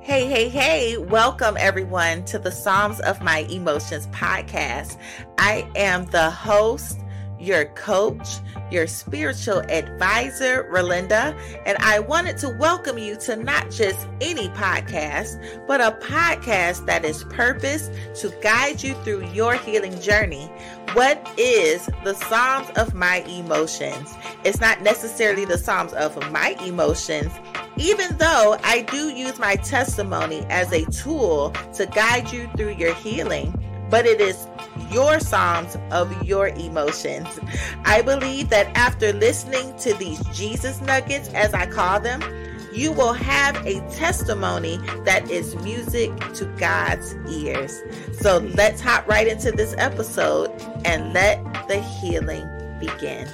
Hey, hey, hey, welcome everyone to the Psalms of My Emotions podcast. I am the host, your coach, your spiritual advisor, Ralinda, and I wanted to welcome you to not just any podcast, but a podcast that is purposed to guide you through your healing journey. What is the Psalms of My Emotions? It's not necessarily the Psalms of my emotions, even though I do use my testimony as a tool to guide you through your healing but it is your Psalms of your emotions. I believe that after listening to these Jesus nuggets, as I call them, you will have a testimony that is music to God's ears. So let's hop right into this episode and let the healing begin.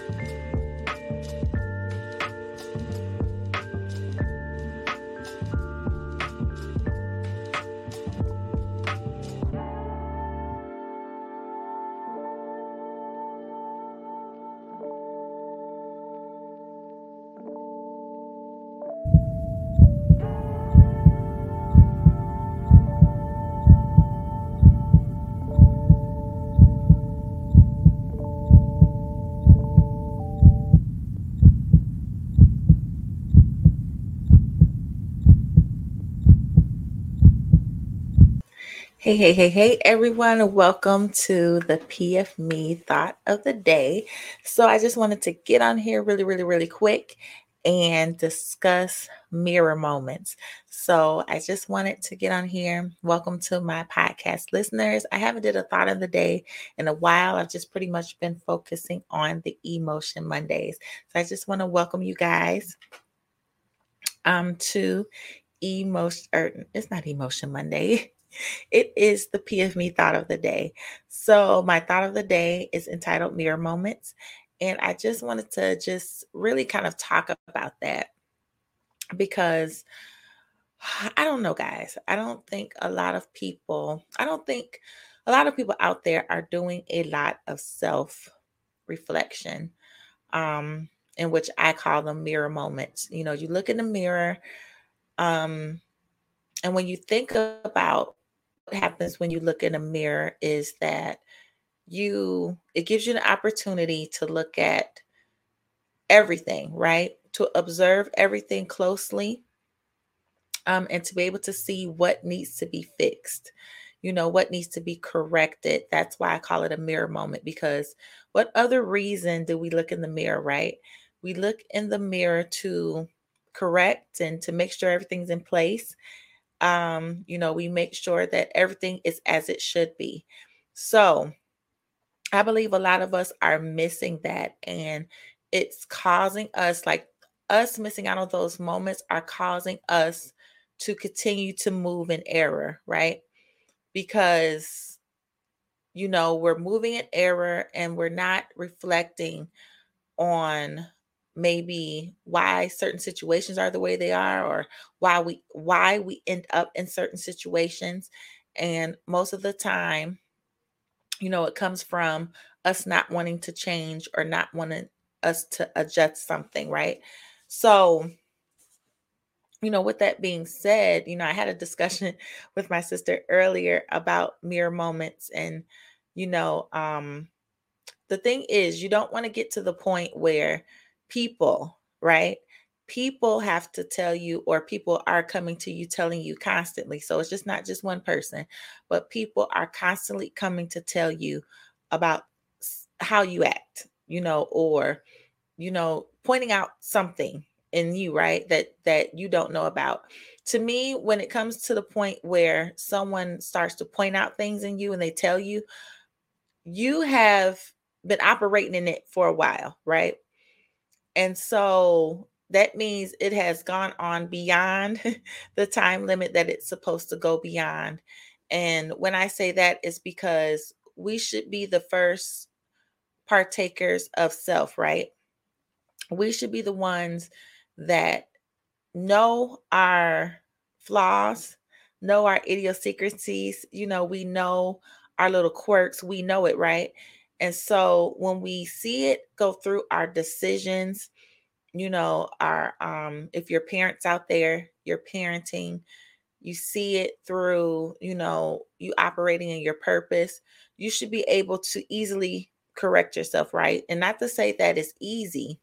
Hey, hey, hey, hey, everyone. Welcome to the PF Me thought of the day. So, I just wanted to get on here really, really, really quick and discuss mirror moments. So, I just wanted to get on here. Welcome to my podcast listeners. I haven't did a thought of the day in a while. I've just pretty much been focusing on the emotion Mondays. So, I just want to welcome you guys um to emotion or it's not emotion Monday. It is the PF Me thought of the day. So, my thought of the day is entitled Mirror Moments. And I just wanted to just really kind of talk about that because I don't know, guys. I don't think a lot of people, I don't think a lot of people out there are doing a lot of self reflection, um, in which I call them mirror moments. You know, you look in the mirror, um, and when you think about happens when you look in a mirror is that you it gives you an opportunity to look at everything right? To observe everything closely um, and to be able to see what needs to be fixed you know what needs to be corrected. That's why i call it a mirror moment because what other reason do we look in the mirror right? We look in the mirror to correct and to make sure everything's in place um, you know, we make sure that everything is as it should be. So I believe a lot of us are missing that, and it's causing us, like us missing out on those moments, are causing us to continue to move in error, right? Because, you know, we're moving in error and we're not reflecting on maybe why certain situations are the way they are or why we why we end up in certain situations and most of the time you know it comes from us not wanting to change or not wanting us to adjust something right? So you know with that being said you know i had a discussion with my sister earlier about mirror moments and you know um the thing is you don't want to get to the point where people, right? People have to tell you, or people are coming to you telling you constantly. So it's just not just one person, but people are constantly coming to tell you about how you act, you know, or, you know, pointing out something in you, right? That that you don't know about. To me, when it comes to the point where someone starts to point out things in you and they tell you, you have been operating in it for a while, right? And so that means it has gone on beyond the time limit that it's supposed to go beyond. And when I say that, it's because we should be the first partakers of self, right? We should be the ones that know our flaws, know our idiosyncrasies. You know, we know our little quirks, we know it, right? And so when we see it go through our decisions, you know, our um if your parents out there, you're parenting, you see it through, you know, you operating in your purpose, you should be able to easily correct yourself, right? And not to say that it's easy,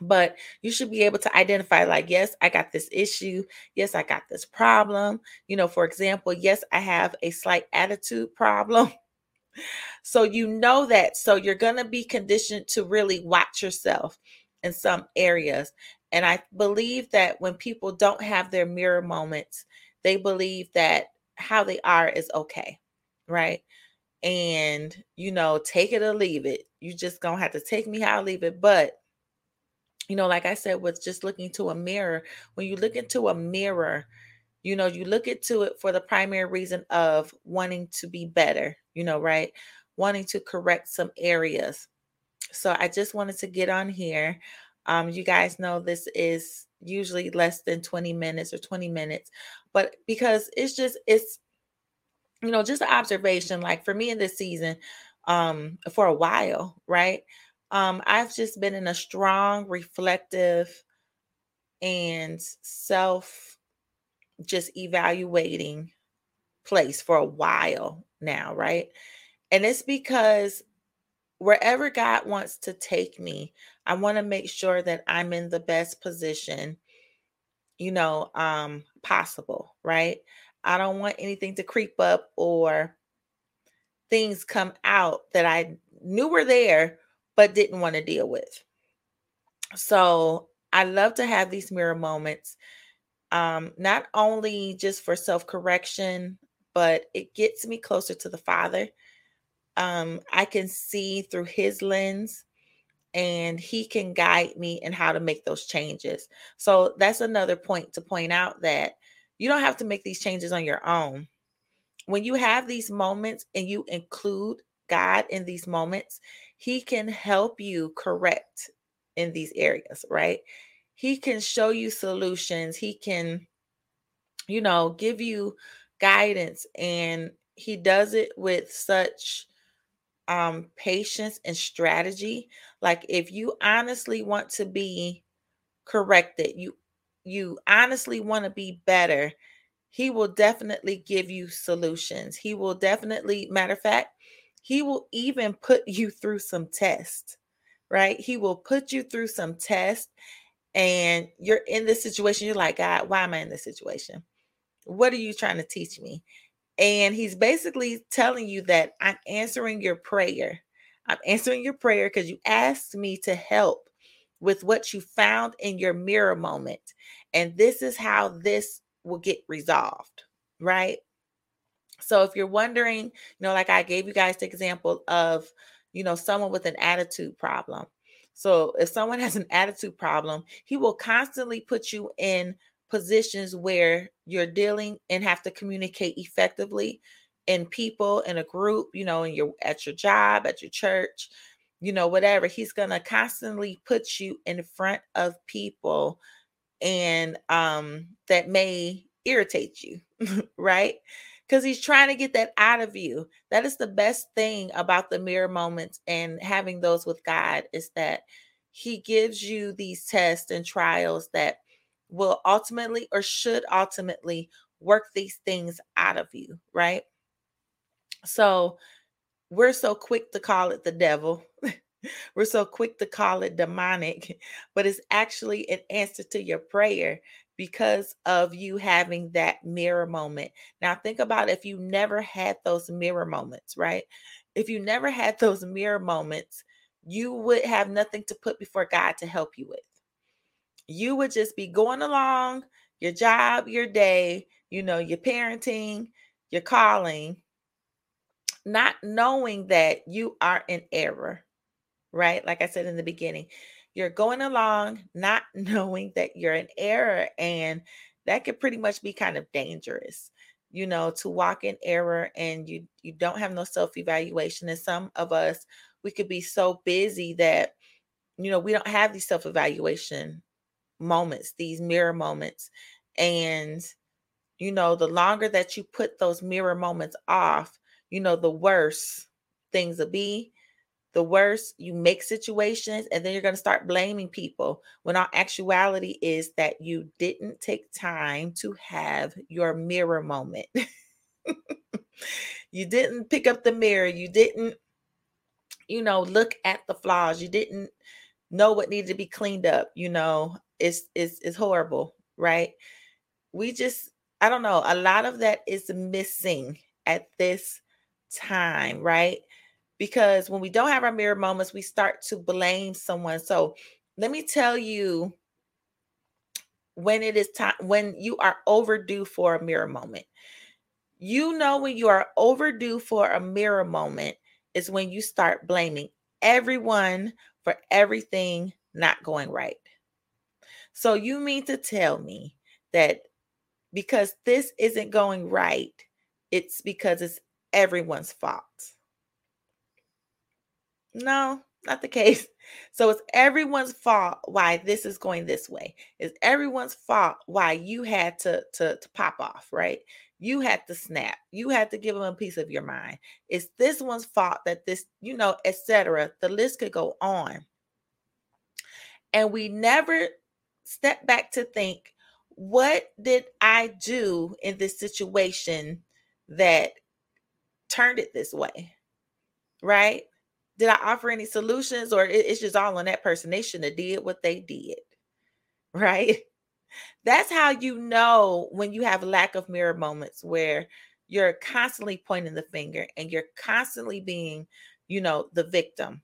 but you should be able to identify like yes i got this issue. Yes i got this problem. You know for example yes i have a slight attitude problem so you know that so you're going to be conditioned to really watch yourself in some areas and I believe that when people don't have their mirror moments, they believe that how they are is okay, right? And, you know, take it or leave it. You just gonna have to take me how I leave it. But, you know, like I said, with just looking to a mirror, when you look into a mirror, you know, you look into it for the primary reason of wanting to be better, you know, right? Wanting to correct some areas. So I just wanted to get on here um, you guys know this is usually less than 20 minutes or 20 minutes, but because it's just, it's, you know, just an observation. Like for me in this season, um, for a while, right? Um, I've just been in a strong, reflective, and self just evaluating place for a while now, right? And it's because wherever God wants to take me, I want to make sure that I'm in the best position, you know, um, possible, right? I don't want anything to creep up or things come out that I knew were there but didn't want to deal with. So I love to have these mirror moments, um, not only just for self correction, but it gets me closer to the Father. Um, I can see through His lens and he can guide me in how to make those changes. So that's another point to point out that you don't have to make these changes on your own. When you have these moments and you include God in these moments, he can help you correct in these areas, right? He can show you solutions. He can you know, give you guidance and he does it with such um patience and strategy. Like if you honestly want to be corrected you you honestly want to be better he will definitely give you solutions. He will definitely matter of fact he will even put you through some tests right? He will put you through some tests and you're in this situation you're like god why am i in this situation what are you trying to teach me and he's basically telling you that I'm answering your prayer. I'm answering your prayer because you asked me to help with what you found in your mirror moment. And this is how this will get resolved, right? So if you're wondering, you know, like I gave you guys the example of, you know, someone with an attitude problem. So if someone has an attitude problem, he will constantly put you in positions where you're dealing and have to communicate effectively in people in a group you know in your at your job at your church you know whatever he's to constantly put you in front of people and um that may irritate you right? Because he's trying to get that out of you. That is the best thing about the mirror moments and having those with god is that he gives you these tests and trials that will ultimately or should ultimately work these things out of you, right? So we're so quick to call it the devil. we're so quick to call it demonic, but it's actually an answer to your prayer because of you having that mirror moment. Now, think about if you never had those mirror moments, right? If you never had those mirror moments, you would have nothing to put before God to help you with you would just be going along your job, your day, you know, your parenting, your calling, not knowing that you are in error, right? Like I said in the beginning, you're going along not knowing that you're in error, and that could pretty much be kind of dangerous you know to walk in error and you you don't have no self evaluation and some of us we could be so busy that you know we don't have these self evaluation moments, these mirror moments. And, you know, the longer that you put those mirror moments off, you know, the worse things will be, the worse you make situations and then you're going to start blaming people when our actuality is that you didn't take time to have your mirror moment you didn't pick up the mirror you didn't you know look at the flaws you didn't know what needed to be cleaned up you know it's it's, it's horrible right we just i don't know a lot of that is missing at this time right because when we don't have our mirror moments, we start to blame someone. So let me tell you when it is time, when you are overdue for a mirror moment. You know, when you are overdue for a mirror moment is when you start blaming everyone for everything not going right. So you mean to tell me that because this isn't going right, it's because it's everyone's fault. No, not the case. So it's everyone's fault why this is going this way. It's everyone's fault why you had to, to, to pop off, right? You had to snap. You had to give them a piece of your mind. It's this one's fault that this, you know, etc. The list could go on. And we never step back to think, what did I do in this situation that turned it this way? Right? did I offer any solutions or it's just all on that person? They shouldn't have did what they did. Right. That's how you know when you have lack of mirror moments where you're constantly pointing the finger and you're constantly being, you know, the victim.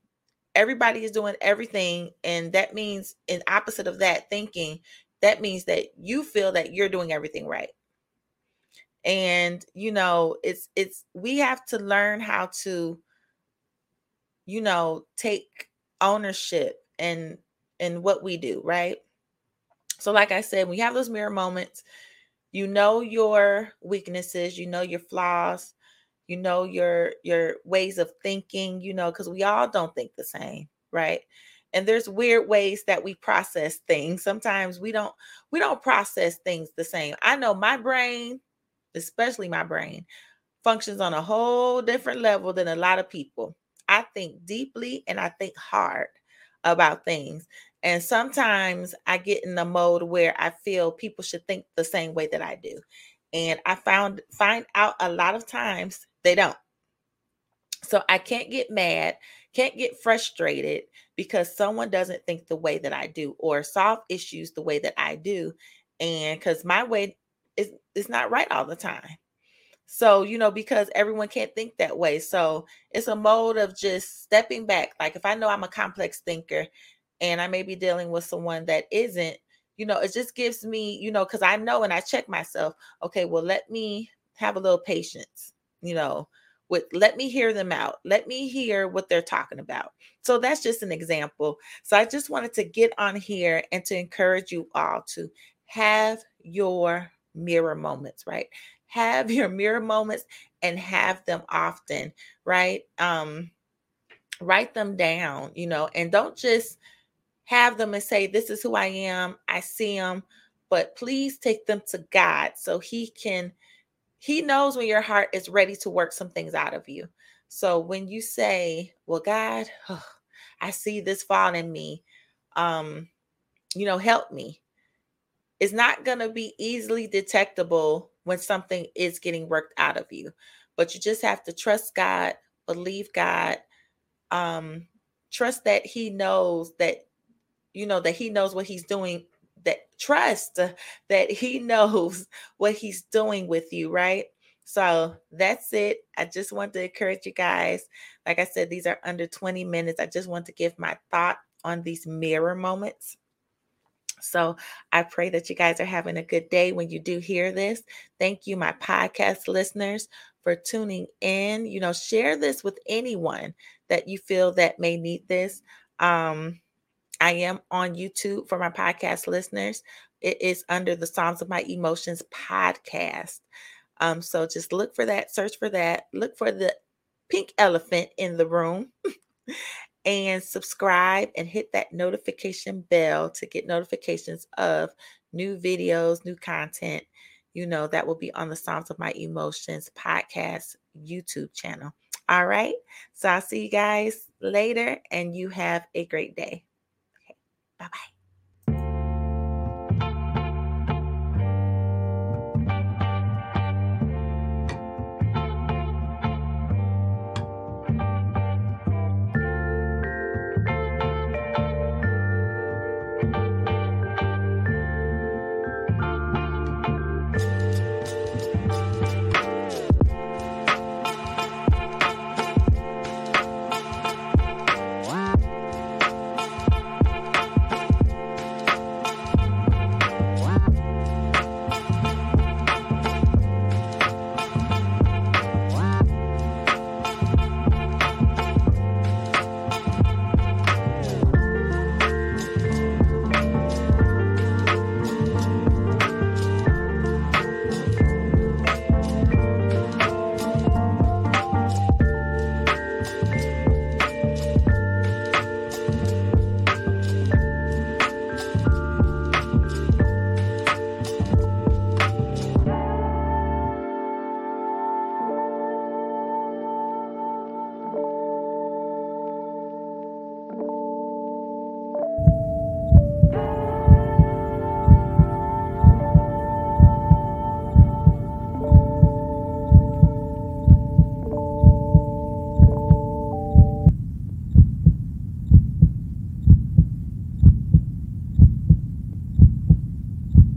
Everybody is doing everything. And that means, in opposite of that thinking, that means that you feel that you're doing everything right. And, you know, it's, it's, we have to learn how to you know, take ownership and and what we do, right? So like I said, we have those mirror moments, you know your weaknesses, you know your flaws, you know your your ways of thinking, you know, cuz we all don't think the same, right? And there's weird ways that we process things. Sometimes we don't we don't process things the same. I know my brain, especially my brain, functions on a whole different level than a lot of people. I think deeply and I think hard about things. And sometimes I get in the mode where I feel people should think the same way that I do. And I found find out a lot of times they don't. So I can't get mad, can't get frustrated because someone doesn't think the way that I do or solve issues the way that I do. And because my way is, is not right all the time. So, you know, because everyone can't think that way. So it's a mode of just stepping back. Like if I know I'm a complex thinker and I may be dealing with someone that isn't, you know, it just gives me, you know, because I know and I check myself, okay, well, let me have a little patience, you know, with let me hear them out. Let me hear what they're talking about. So that's just an example. So I just wanted to get on here and to encourage you all to have your mirror moments, right? have your mirror moments and have them often, right? Um, write them down, you know, and don't just have them and say, This is who I am, I see them, but please take them to God so He can, He knows when your heart is ready to work some things out of you. So when you say, Well, God, oh, I see this fall in me, um, you know, help me. It's not going to be easily detectable when something is getting worked out of you. But you just have to trust God, believe God, um, trust that He knows that, you know, that He knows what He's doing. That trust that He knows what He's doing with you, right? So that's it. I just want to encourage you guys. Like I said, these are under 20 minutes. I just want to give my thought on these mirror moments. So I pray that you guys are having a good day when you do hear this. Thank you, my podcast listeners, for tuning in. You know, share this with anyone that you feel that may need this. Um, I am on YouTube for my podcast listeners. It is under the Psalms of My Emotions podcast. Um, so just look for that, search for that, look for the pink elephant in the room and subscribe and hit that notification bell to get notifications of new videos, new content. You know, that will be on the Psalms of My Emotions podcast YouTube channel. All right. So I'll see you guys later and you have a great day. Okay, bye